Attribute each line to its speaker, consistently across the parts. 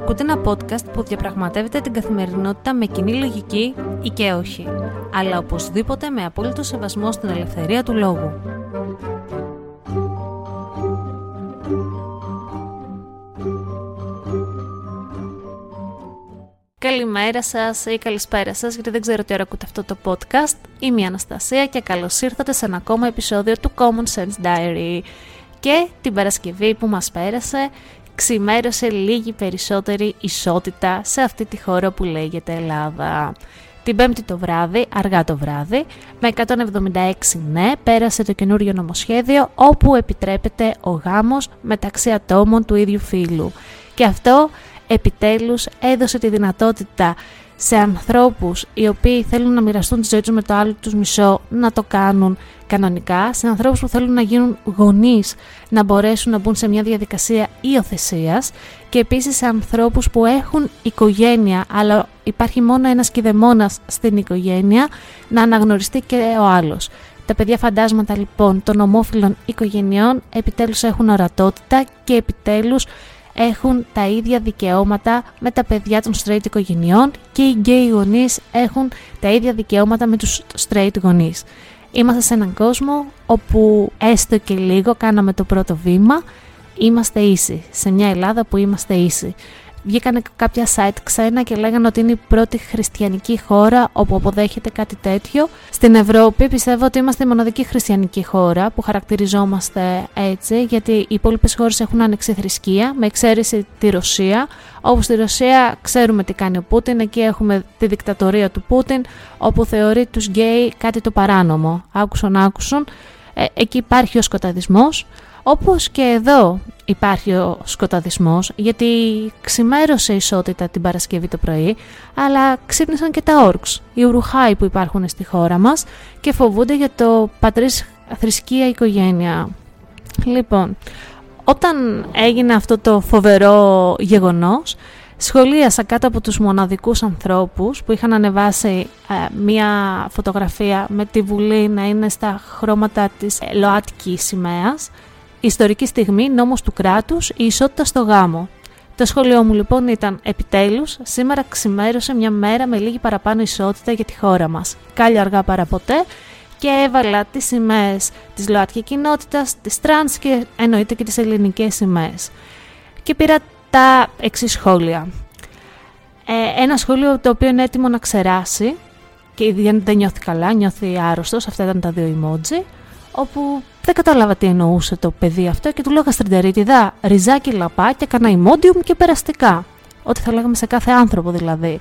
Speaker 1: Ακούτε ένα podcast που διαπραγματεύεται την καθημερινότητα με κοινή λογική ή και όχι, αλλά οπωσδήποτε με απόλυτο σεβασμό στην ελευθερία του λόγου. Καλημέρα σας ή καλησπέρα σας, γιατί δεν ξέρω τι ώρα ακούτε αυτό το podcast. Είμαι η Αναστασία και καλώς ήρθατε σε ένα ακόμα επεισόδιο του Common Sense Diary. Και την Παρασκευή που μας πέρασε, ξημέρωσε λίγη περισσότερη ισότητα σε αυτή τη χώρα που λέγεται Ελλάδα. Την πέμπτη το βράδυ, αργά το βράδυ, με 176 ναι, πέρασε το καινούριο νομοσχέδιο όπου επιτρέπεται ο γάμος μεταξύ ατόμων του ίδιου φύλου. Και αυτό επιτέλους έδωσε τη δυνατότητα σε ανθρώπους οι οποίοι θέλουν να μοιραστούν τη ζωή τους με το άλλο τους μισό να το κάνουν κανονικά, σε ανθρώπους που θέλουν να γίνουν γονείς να μπορέσουν να μπουν σε μια διαδικασία υιοθεσίας και επίσης σε ανθρώπους που έχουν οικογένεια αλλά υπάρχει μόνο ένας κηδεμόνας στην οικογένεια να αναγνωριστεί και ο άλλος. Τα παιδιά φαντάσματα λοιπόν των ομόφυλων οικογενειών επιτέλους έχουν ορατότητα και επιτέλους έχουν τα ίδια δικαιώματα με τα παιδιά των straight οικογενειών και οι gay γονείς έχουν τα ίδια δικαιώματα με τους straight γονείς. Είμαστε σε έναν κόσμο όπου έστω και λίγο κάναμε το πρώτο βήμα, είμαστε ίσοι, σε μια Ελλάδα που είμαστε ίσοι βγήκαν κάποια site ξένα και λέγανε ότι είναι η πρώτη χριστιανική χώρα όπου αποδέχεται κάτι τέτοιο. Στην Ευρώπη πιστεύω ότι είμαστε η μοναδική χριστιανική χώρα που χαρακτηριζόμαστε έτσι, γιατί οι υπόλοιπες χώρες έχουν άνοιξη θρησκεία, με εξαίρεση τη Ρωσία, όπου στη Ρωσία ξέρουμε τι κάνει ο Πούτιν, εκεί έχουμε τη δικτατορία του Πούτιν, όπου θεωρεί τους γκέι κάτι το παράνομο. Άκουσον, άκουσον. Ε, εκεί υπάρχει ο σκοταδισμός. Όπως και εδώ υπάρχει ο σκοταδισμός, γιατί ξημέρωσε η ισότητα την Παρασκευή το πρωί, αλλά ξύπνησαν και τα όρξ, οι ουρουχάοι που υπάρχουν στη χώρα μας και φοβούνται για το πατρίς θρησκεία οικογένεια. Λοιπόν, όταν έγινε αυτό το φοβερό γεγονός, σχολίασα κάτω από τους μοναδικούς ανθρώπους που είχαν ανεβάσει ε, μία φωτογραφία με τη Βουλή να είναι στα χρώματα της ΛΟΑΤΚΙ σημαίας Ιστορική στιγμή, νόμος του κράτους, η ισότητα στο γάμο. Το σχολείο μου λοιπόν ήταν επιτέλους, σήμερα ξημέρωσε μια μέρα με λίγη παραπάνω ισότητα για τη χώρα μας. Κάλλιο αργά παραποτέ και έβαλα τις σημαίες της ΛΟΑΤΚΙ κοινότητας, της τρανς και εννοείται και τις ελληνικές σημαίες. Και πήρα τα εξής σχόλια. Ε, ένα σχόλιο το οποίο είναι έτοιμο να ξεράσει και δεν νιώθει καλά, νιώθει άρρωστος, αυτά ήταν τα δύο emoji, όπου δεν κατάλαβα τι εννοούσε το παιδί αυτό και του λέω γαστρεντερίτιδα, ριζάκι λαπάκια, κανένα Imodium και περαστικά. Ό,τι θα λέγαμε σε κάθε άνθρωπο δηλαδή.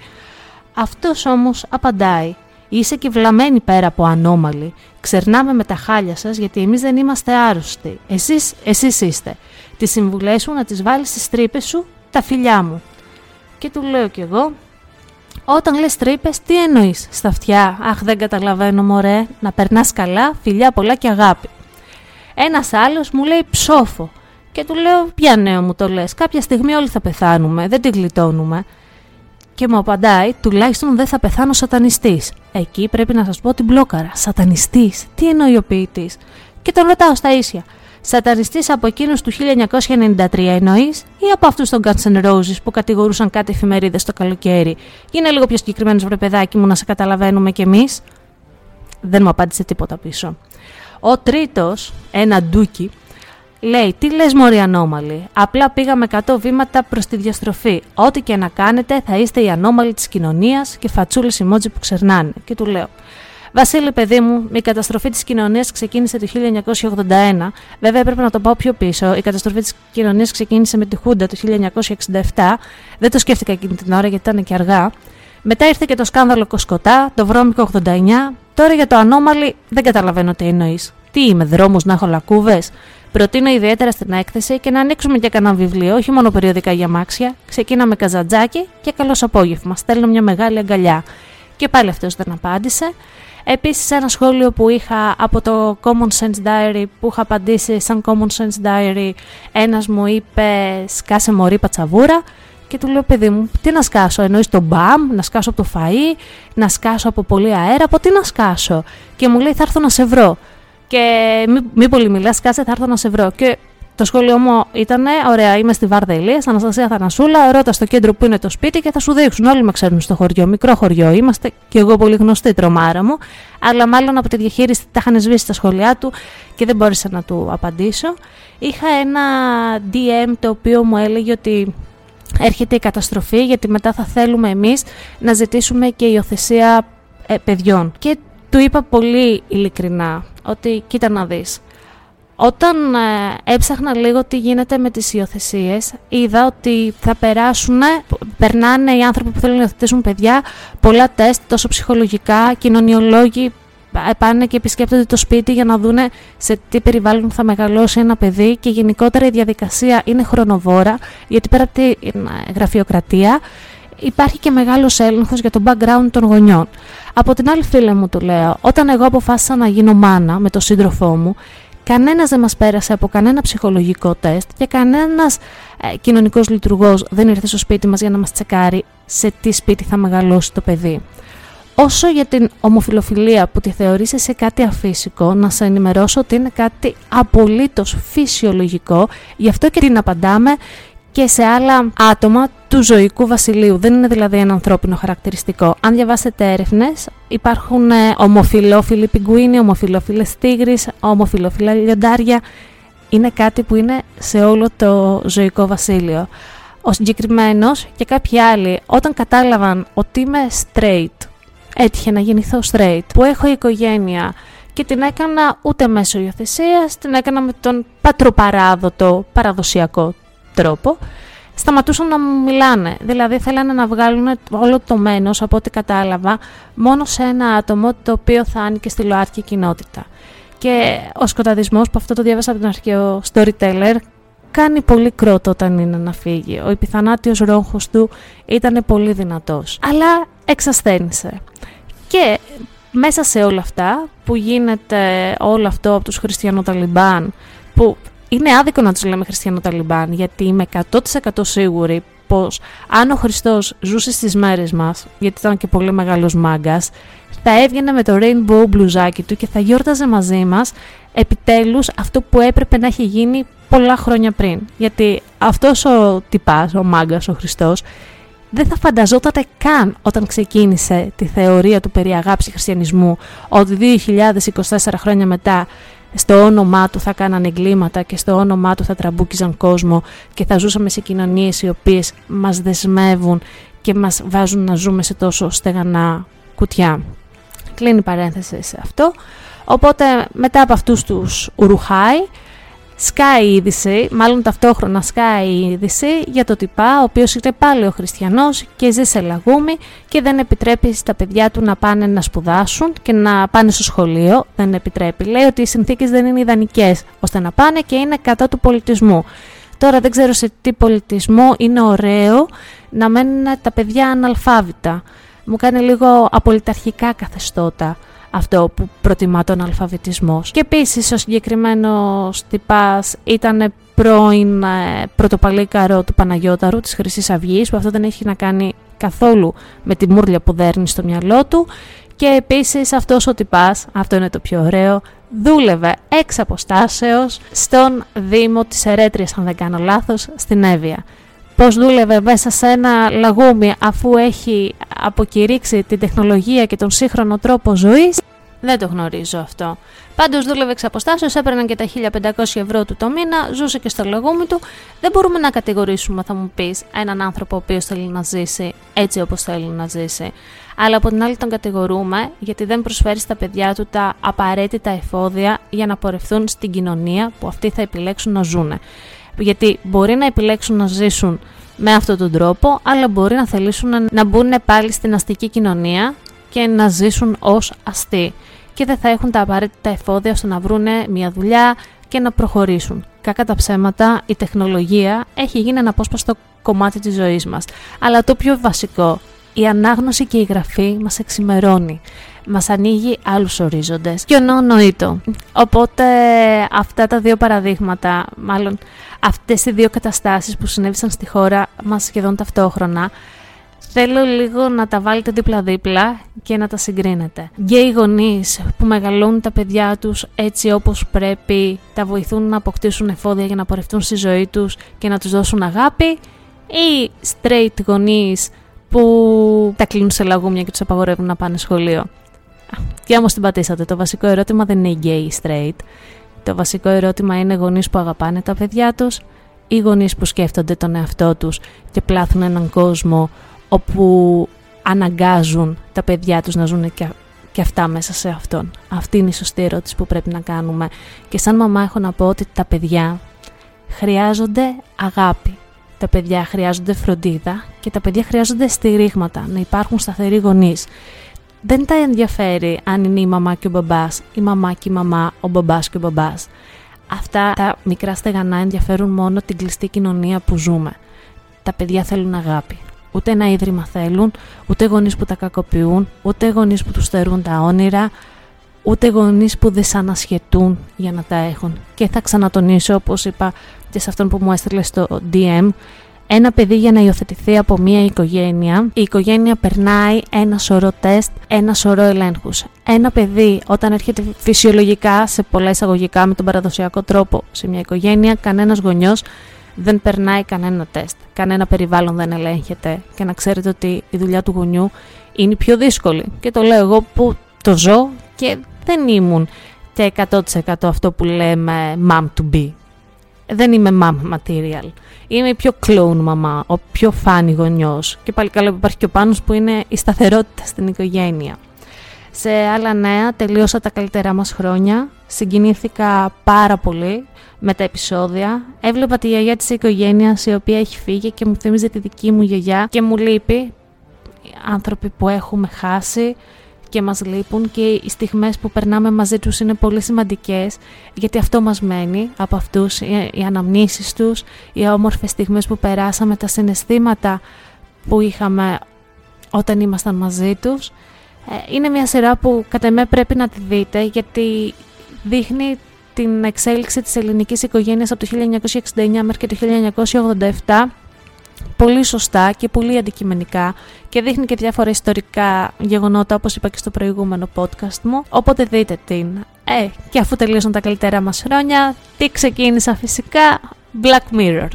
Speaker 1: Αυτός όμως απαντάει, είσαι και βλαμμένη πέρα από ανώμαλοι. Ξερνάμε με τα χάλια σας γιατί εμείς δεν είμαστε άρρωστοι. Εσείς, εσείς είστε. Τις συμβουλές σου να τις βάλεις στις τρύπες σου τα φιλιά μου. Και του λέω κι εγώ, όταν λες τρύπες, τι εννοείς; Στα αυτιά. Αχ, δεν καταλαβαίνω, μωρέ. Να περνάς καλά, φιλιά πολλά και αγάπη. Ένας άλλος μου λέει ψόφο. Και του λέω, ποια νέο μου το λες, κάποια στιγμή όλοι θα πεθάνουμε, δεν την γλιτώνουμε. Και μου απαντάει, τουλάχιστον δεν θα πεθάνω σατανιστής. Εκεί πρέπει να σας πω την μπλόκαρα. Σατανιστής, τι εννοεί ο ποιητής; Και τον ρωτάω στα ίσια. Σατανιστής από εκείνους του 1993 εννοείς, ή από αυτούς των Guns N' Roses που κατηγορούσαν κάτι εφημερίδες το καλοκαίρι; Γίνε λίγο πιο συγκεκριμένος, βρε παιδάκι μου, να σε καταλαβαίνουμε κι εμείς. Δεν μου απάντησε τίποτα πίσω. Ο τρίτος, ένα ντούκι, λέει: Τι λες, Μωρή Ανώμαλη. Απλά πήγαμε 100 βήματα προς τη διαστροφή. Ό,τι και να κάνετε, θα είστε οι ανώμαλοι της κοινωνίας και φατσούλες emoji που ξερνάνε. Και του λέω: Βασίλη, παιδί μου, η καταστροφή της κοινωνίας ξεκίνησε το 1981. Βέβαια, έπρεπε να το πάω πιο πίσω. Η καταστροφή της κοινωνίας ξεκίνησε με τη Χούντα το 1967. Δεν το σκέφτηκα εκείνη την ώρα γιατί ήταν και αργά. Μετά ήρθε και το σκάνδαλο Κοσκοτά, το βρώμικο 89. Τώρα για το ανώμαλι δεν καταλαβαίνω τι εννοείς. Τι είμαι, δρόμου να έχω λακκούβες; Προτείνω ιδιαίτερα στην έκθεση και να ανοίξουμε και κανένα βιβλίο, όχι μόνο περιοδικά για μάξια. Ξεκίναμε καζατζάκι και καλό απόγευμα. Στέλνω μια μεγάλη αγκαλιά. Και πάλι αυτός δεν απάντησε. Επίσης ένα σχόλιο που είχα από το Common Sense Diary που είχα απαντήσει σαν Common Sense Diary ένας μου είπε σκάσε μωρή πατσαβούρα και του λέω παιδί μου τι να σκάσω εννοείς το μπαμ, να σκάσω από το φαΐ, να σκάσω από πολύ αέρα, από τι να σκάσω και μου λέει θα έρθω να σε βρω και μη, μη πολύ μιλάς, σκάσε θα έρθω να σε βρω και Το σχολείο μου ήταν ωραία, είμαι στη Βάρδα Ηλίας, Αναστασία Θανασούλα, ρώτα στο κέντρο που είναι το σπίτι και θα σου δείξουν. Όλοι με ξέρουν στο χωριό, μικρό χωριό είμαστε και εγώ πολύ γνωστή τρομάρα μου. Αλλά μάλλον από τη διαχείριση τα είχαν σβήσει τα σχολιά του και δεν μπόρεσα να του απαντήσω. Είχα ένα DM το οποίο μου έλεγε ότι έρχεται η καταστροφή γιατί μετά θα θέλουμε εμείς να ζητήσουμε και υιοθεσία ε, παιδιών. Και του είπα πολύ ειλικρινά ότι κοίτα να δεις. Όταν ε, έψαχνα λίγο τι γίνεται με τις υιοθεσίες, είδα ότι θα περάσουν, περνάνε οι άνθρωποι που θέλουν να υιοθετήσουν παιδιά, πολλά τεστ, τόσο ψυχολογικά, κοινωνιολόγοι πάνε και επισκέπτονται το σπίτι για να δούνε σε τι περιβάλλον θα μεγαλώσει ένα παιδί και γενικότερα η διαδικασία είναι χρονοβόρα γιατί πέρα από τη γραφειοκρατία υπάρχει και μεγάλος έλεγχος για το background των γονιών. Από την άλλη φίλη μου του λέω, όταν εγώ αποφάσισα να γίνω μάνα με τον σύντροφό μου, κανένας δεν μας πέρασε από κανένα ψυχολογικό τεστ και κανένας ε, κοινωνικός λειτουργός δεν ήρθε στο σπίτι μας για να μας τσεκάρει σε τι σπίτι θα μεγαλώσει το παιδί. Όσο για την ομοφιλοφιλία που τη θεωρείς σε κάτι αφύσικο, να σε ενημερώσω ότι είναι κάτι απολύτως φυσιολογικό, γι' αυτό και την απαντάμε και σε άλλα άτομα του ζωικού βασιλείου. Δεν είναι δηλαδή ένα ανθρώπινο χαρακτηριστικό. Αν διαβάσετε έρευνες, υπάρχουν ε, ομοφιλόφιλοι πιγκουίνοι, ομοφιλόφιλες τίγρη, ομοφιλόφιλα λιοντάρια. Είναι κάτι που είναι σε όλο το ζωικό βασίλειο. Ο συγκεκριμένος και κάποιοι άλλοι, όταν κατάλαβαν ότι είμαι straight, έτυχε να γεννηθώ straight, που έχω οικογένεια και την έκανα ούτε μέσω υιοθεσίας, την έκανα με τον πατροπαράδοτο παραδοσιακό τρόπο, σταματούσαν να μου μιλάνε. Δηλαδή θέλανε να βγάλουν όλο το μένος, από ό,τι κατάλαβα, μόνο σε ένα άτομο το οποίο θα άνοικε στη ΛΟΑΤΚΙ κοινότητα. Και ο σκοταδισμός, που αυτό το διάβασα από τον αρχαίο storyteller, κάνει πολύ κρότο όταν είναι να φύγει. Ο επιθανάτιος ρόγχος του ήταν πολύ δυνατός. Αλλά εξασθένησε. Και μέσα σε όλα αυτά που γίνεται όλο αυτό από τους χριστιανοταλιμπάν που είναι άδικο να τους λέμε χριστιανοταλιμπάν γιατί είμαι 100% σίγουρη πως αν ο Χριστός ζούσε στις μέρες μας γιατί ήταν και πολύ μεγάλος μάγκας θα έβγαινε με το rainbow μπλουζάκι του και θα γιόρταζε μαζί μας επιτέλους αυτό που έπρεπε να έχει γίνει πολλά χρόνια πριν. Γιατί αυτός ο τυπάς, ο μάγκας, ο Χριστός, δεν θα φανταζόταν καν όταν ξεκίνησε τη θεωρία του περί αγάπης χριστιανισμού ότι 2024 χρόνια μετά στο όνομά του θα κάνανε εγκλήματα και στο όνομά του θα τραμπούκιζαν κόσμο και θα ζούσαμε σε κοινωνίες οι οποίες μας δεσμεύουν και μας βάζουν να ζούμε σε τόσο στεγανά κουτιά. Κλείνει η παρένθεση σε αυτό. Οπότε μετά από αυτούς τους Ουρουχάι σκάει η είδηση, μάλλον ταυτόχρονα σκάει η είδηση για το τυπά, ο οποίος είναι πάλι ο χριστιανός και ζει σε λαγούμι και δεν επιτρέπει στα παιδιά του να πάνε να σπουδάσουν και να πάνε στο σχολείο, δεν επιτρέπει. Λέει ότι οι συνθήκες δεν είναι ιδανικές ώστε να πάνε και είναι κατά του πολιτισμού. Τώρα δεν ξέρω σε τι πολιτισμό είναι ωραίο να μένουν τα παιδιά αναλφάβητα. Μου κάνει λίγο απολυταρχικά καθεστώτα αυτό που προτιμά τον αλφαβητισμό. Και επίσης ο συγκεκριμένος τυπάς ήταν πρώην ε, πρωτοπαλίκαρο του Παναγιώταρου της χρυσής αυγής, που αυτό δεν έχει να κάνει καθόλου με τη μούρλια που δέρνει στο μυαλό του. Και επίσης αυτός ο τυπάς, αυτό είναι το πιο ωραίο, δούλευε εξ αποστάσεως στον Δήμο της Ερέτριας, αν δεν κάνω λάθος, στην Εύβοια. Πώς δούλευε μέσα σε ένα λαγούμι αφού έχει αποκηρύξει την τεχνολογία και τον σύγχρονο τρόπο ζωής, δεν το γνωρίζω αυτό. Πάντως δούλευε εξ αποστάσεως, έπαιρναν και τα 1500 ευρώ του το μήνα, ζούσε και στο λαγούμι του. Δεν μπορούμε να κατηγορήσουμε, θα μου πεις, έναν άνθρωπο ο οποίος θέλει να ζήσει έτσι όπως θέλει να ζήσει. Αλλά από την άλλη τον κατηγορούμε γιατί δεν προσφέρει στα παιδιά του τα απαραίτητα εφόδια για να πορευθούν στην κοινωνία που αυτοί θα επιλέξουν να ζουν γιατί μπορεί να επιλέξουν να ζήσουν με αυτόν τον τρόπο, αλλά μπορεί να θελήσουν να μπουν πάλι στην αστική κοινωνία και να ζήσουν ως αστεί και δεν θα έχουν τα απαραίτητα εφόδια ώστε να βρουν μια δουλειά και να προχωρήσουν. Κακά τα ψέματα, η τεχνολογία έχει γίνει ένα απόσπαστο κομμάτι της ζωής μας. Αλλά το πιο βασικό, η ανάγνωση και η γραφή μας εξημερώνει μας ανοίγει άλλους ορίζοντες και νοήτο. Οπότε αυτά τα δύο παραδείγματα, μάλλον αυτές οι δύο καταστάσεις που συνέβησαν στη χώρα μας σχεδόν ταυτόχρονα, θέλω λίγο να τα βάλετε δίπλα-δίπλα και να τα συγκρίνετε. οι γονείς που μεγαλώνουν τα παιδιά τους έτσι όπως πρέπει, τα βοηθούν να αποκτήσουν εφόδια για να πορευτούν στη ζωή τους και να τους δώσουν αγάπη ή straight γονείς που τα κλείνουν σε λαγούμια και τους απαγορεύουν να πάνε σχολείο. Και όμως την πατήσατε. Το βασικό ερώτημα δεν είναι gay ή straight. Το βασικό ερώτημα είναι γονείς που αγαπάνε τα παιδιά τους ή γονείς που σκέφτονται τον εαυτό τους και πλάθουν έναν κόσμο όπου αναγκάζουν τα παιδιά τους να ζουν και, και αυτά μέσα σε αυτόν. Αυτή είναι η σωστή ερώτηση που πρέπει να κάνουμε. Και σαν μαμά έχω να πω ότι τα παιδιά χρειάζονται αγάπη. Τα παιδιά χρειάζονται φροντίδα και τα παιδιά χρειάζονται στηρίγματα, να υπάρχουν σταθεροί γονείς. Δεν τα ενδιαφέρει αν είναι η μαμά και ο μπαμπάς, η μαμά και η μαμά, ο μπαμπάς και ο μπαμπάς. Αυτά τα μικρά στεγανά ενδιαφέρουν μόνο την κλειστή κοινωνία που ζούμε. Τα παιδιά θέλουν αγάπη. Ούτε ένα ίδρυμα θέλουν, ούτε γονείς που τα κακοποιούν, ούτε γονείς που τους στερούν τα όνειρα, ούτε γονείς που δεν ανασχετούν για να τα έχουν. Και θα ξανατονίσω, όπως είπα και σε αυτόν που μου έστειλε στο DM, ένα παιδί για να υιοθετηθεί από μια οικογένεια, η οικογένεια περνάει ένα σωρό τεστ, ένα σωρό ελέγχους. Ένα παιδί, όταν έρχεται φυσιολογικά, σε πολλά εισαγωγικά, με τον παραδοσιακό τρόπο σε μια οικογένεια, κανένας γονιός δεν περνάει κανένα τεστ. Κανένα περιβάλλον δεν ελέγχεται. Και να ξέρετε ότι η δουλειά του γονιού είναι πιο δύσκολη. Και το λέω εγώ που το ζω και δεν ήμουν και 100% αυτό που λέμε mom to be. Δεν είμαι mom material. Είμαι η πιο clone μαμά, ο πιο φάνη γονιός. Και πάλι καλό που υπάρχει και ο Πάνος που είναι η σταθερότητα στην οικογένεια. Σε άλλα νέα, τελείωσα τα καλύτερά μας χρόνια. Συγκινήθηκα πάρα πολύ με τα επεισόδια. Έβλεπα τη γιαγιά της οικογένειας η οποία έχει φύγει και μου θυμίζει τη δική μου γιαγιά και μου λείπει άνθρωποι που έχουμε χάσει και μας λείπουν και οι στιγμές που περνάμε μαζί τους είναι πολύ σημαντικές γιατί αυτό μας μένει από αυτούς, οι αναμνήσεις τους, οι όμορφες στιγμές που περάσαμε, τα συναισθήματα που είχαμε όταν ήμασταν μαζί τους. Ε, είναι μια σειρά που κατά με πρέπει να τη δείτε γιατί δείχνει την εξέλιξη της ελληνικής οικογένειας από το 1969 μέχρι και το 1987 πολύ σωστά και πολύ αντικειμενικά και δείχνει και διάφορα ιστορικά γεγονότα όπως είπα και στο προηγούμενο podcast μου. Οπότε δείτε την. Ε, και αφού τελείωσαν τα καλύτερα μας χρόνια τι ξεκίνησα φυσικά; Black Mirror.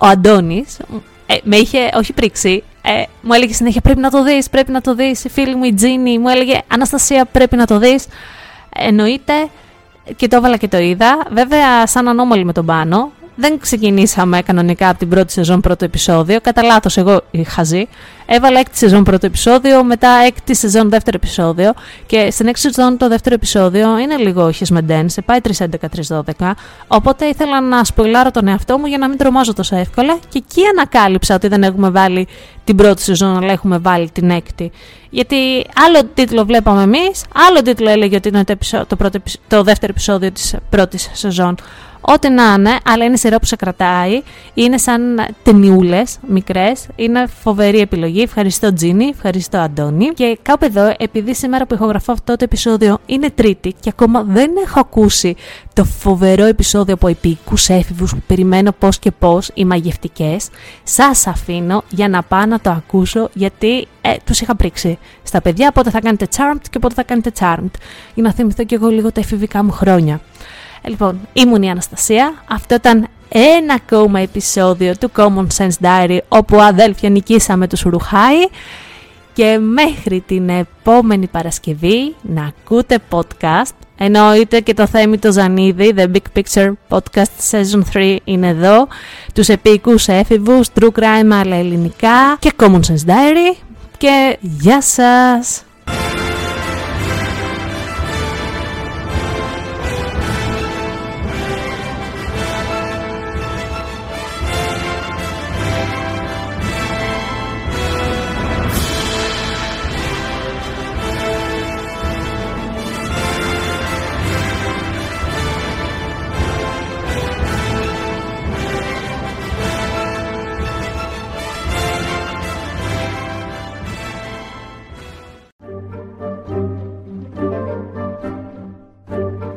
Speaker 1: Ο Αντώνης ε, με είχε όχι πρίξει ε, μου έλεγε συνέχεια πρέπει να το δεις πρέπει να το δεις η φίλη μου η Τζίνι μου έλεγε Αναστασία πρέπει να το δεις εννοείται και το έβαλα και το είδα. Βέβαια, σαν ανώμαλη με τον πάνω. Δεν ξεκινήσαμε κανονικά από την πρώτη σεζόν πρώτο επεισόδιο. Κατά λάθος, εγώ είχα ζει. Έβαλα έκτη σεζόν πρώτο επεισόδιο, μετά έκτη σεζόν δεύτερο επεισόδιο. Και στην έκτη σεζόν το δεύτερο επεισόδιο είναι λίγο χεσμεντέν, σε πάει 3-11-3-12. Οπότε ήθελα να σποιλάρω τον εαυτό μου για να μην τρομάζω τόσο εύκολα. Και εκεί ανακάλυψα ότι δεν έχουμε βάλει την πρώτη σεζόν, αλλά έχουμε βάλει την έκτη. Γιατί άλλο τίτλο βλέπαμε εμείς, άλλο τίτλο έλεγε ότι είναι το, το, πρώτο, το δεύτερο επεισόδιο της πρώτης σεζόν. Ό,τι να είναι, αλλά είναι σειρά που σε κρατάει. Είναι σαν ταινιούλες μικρές. Είναι φοβερή επιλογή. Ευχαριστώ Τζίνι, ευχαριστώ Αντώνη. Και κάπου εδώ, επειδή σήμερα που ηχογραφώ αυτό το επεισόδιο είναι Τρίτη και ακόμα δεν έχω ακούσει το φοβερό επεισόδιο από επίκου έφηβους που περιμένω πώς και πώς, οι μαγευτικές, σας αφήνω για να πάω να το ακούσω γιατί ε, τους είχα πρίξει στα παιδιά πότε θα κάνετε Charmed και πότε θα κάνετε Charmed. Για να θυμηθώ κι εγώ λίγο τα εφηβικά μου χρόνια. Λοιπόν, ήμουν η Αναστασία. Αυτό ήταν ένα ακόμα επεισόδιο του Common Sense Diary όπου αδέλφια νικήσαμε τους Ρουχάι. Και μέχρι την επόμενη Παρασκευή να ακούτε podcast. Εννοείται και το Θέμη το Ζανίδη The Big Picture Podcast Season 3 είναι εδώ. Τους επίκους έφηβους, True Crime αλλά ελληνικά. Και Common Sense Diary. Και γεια σας!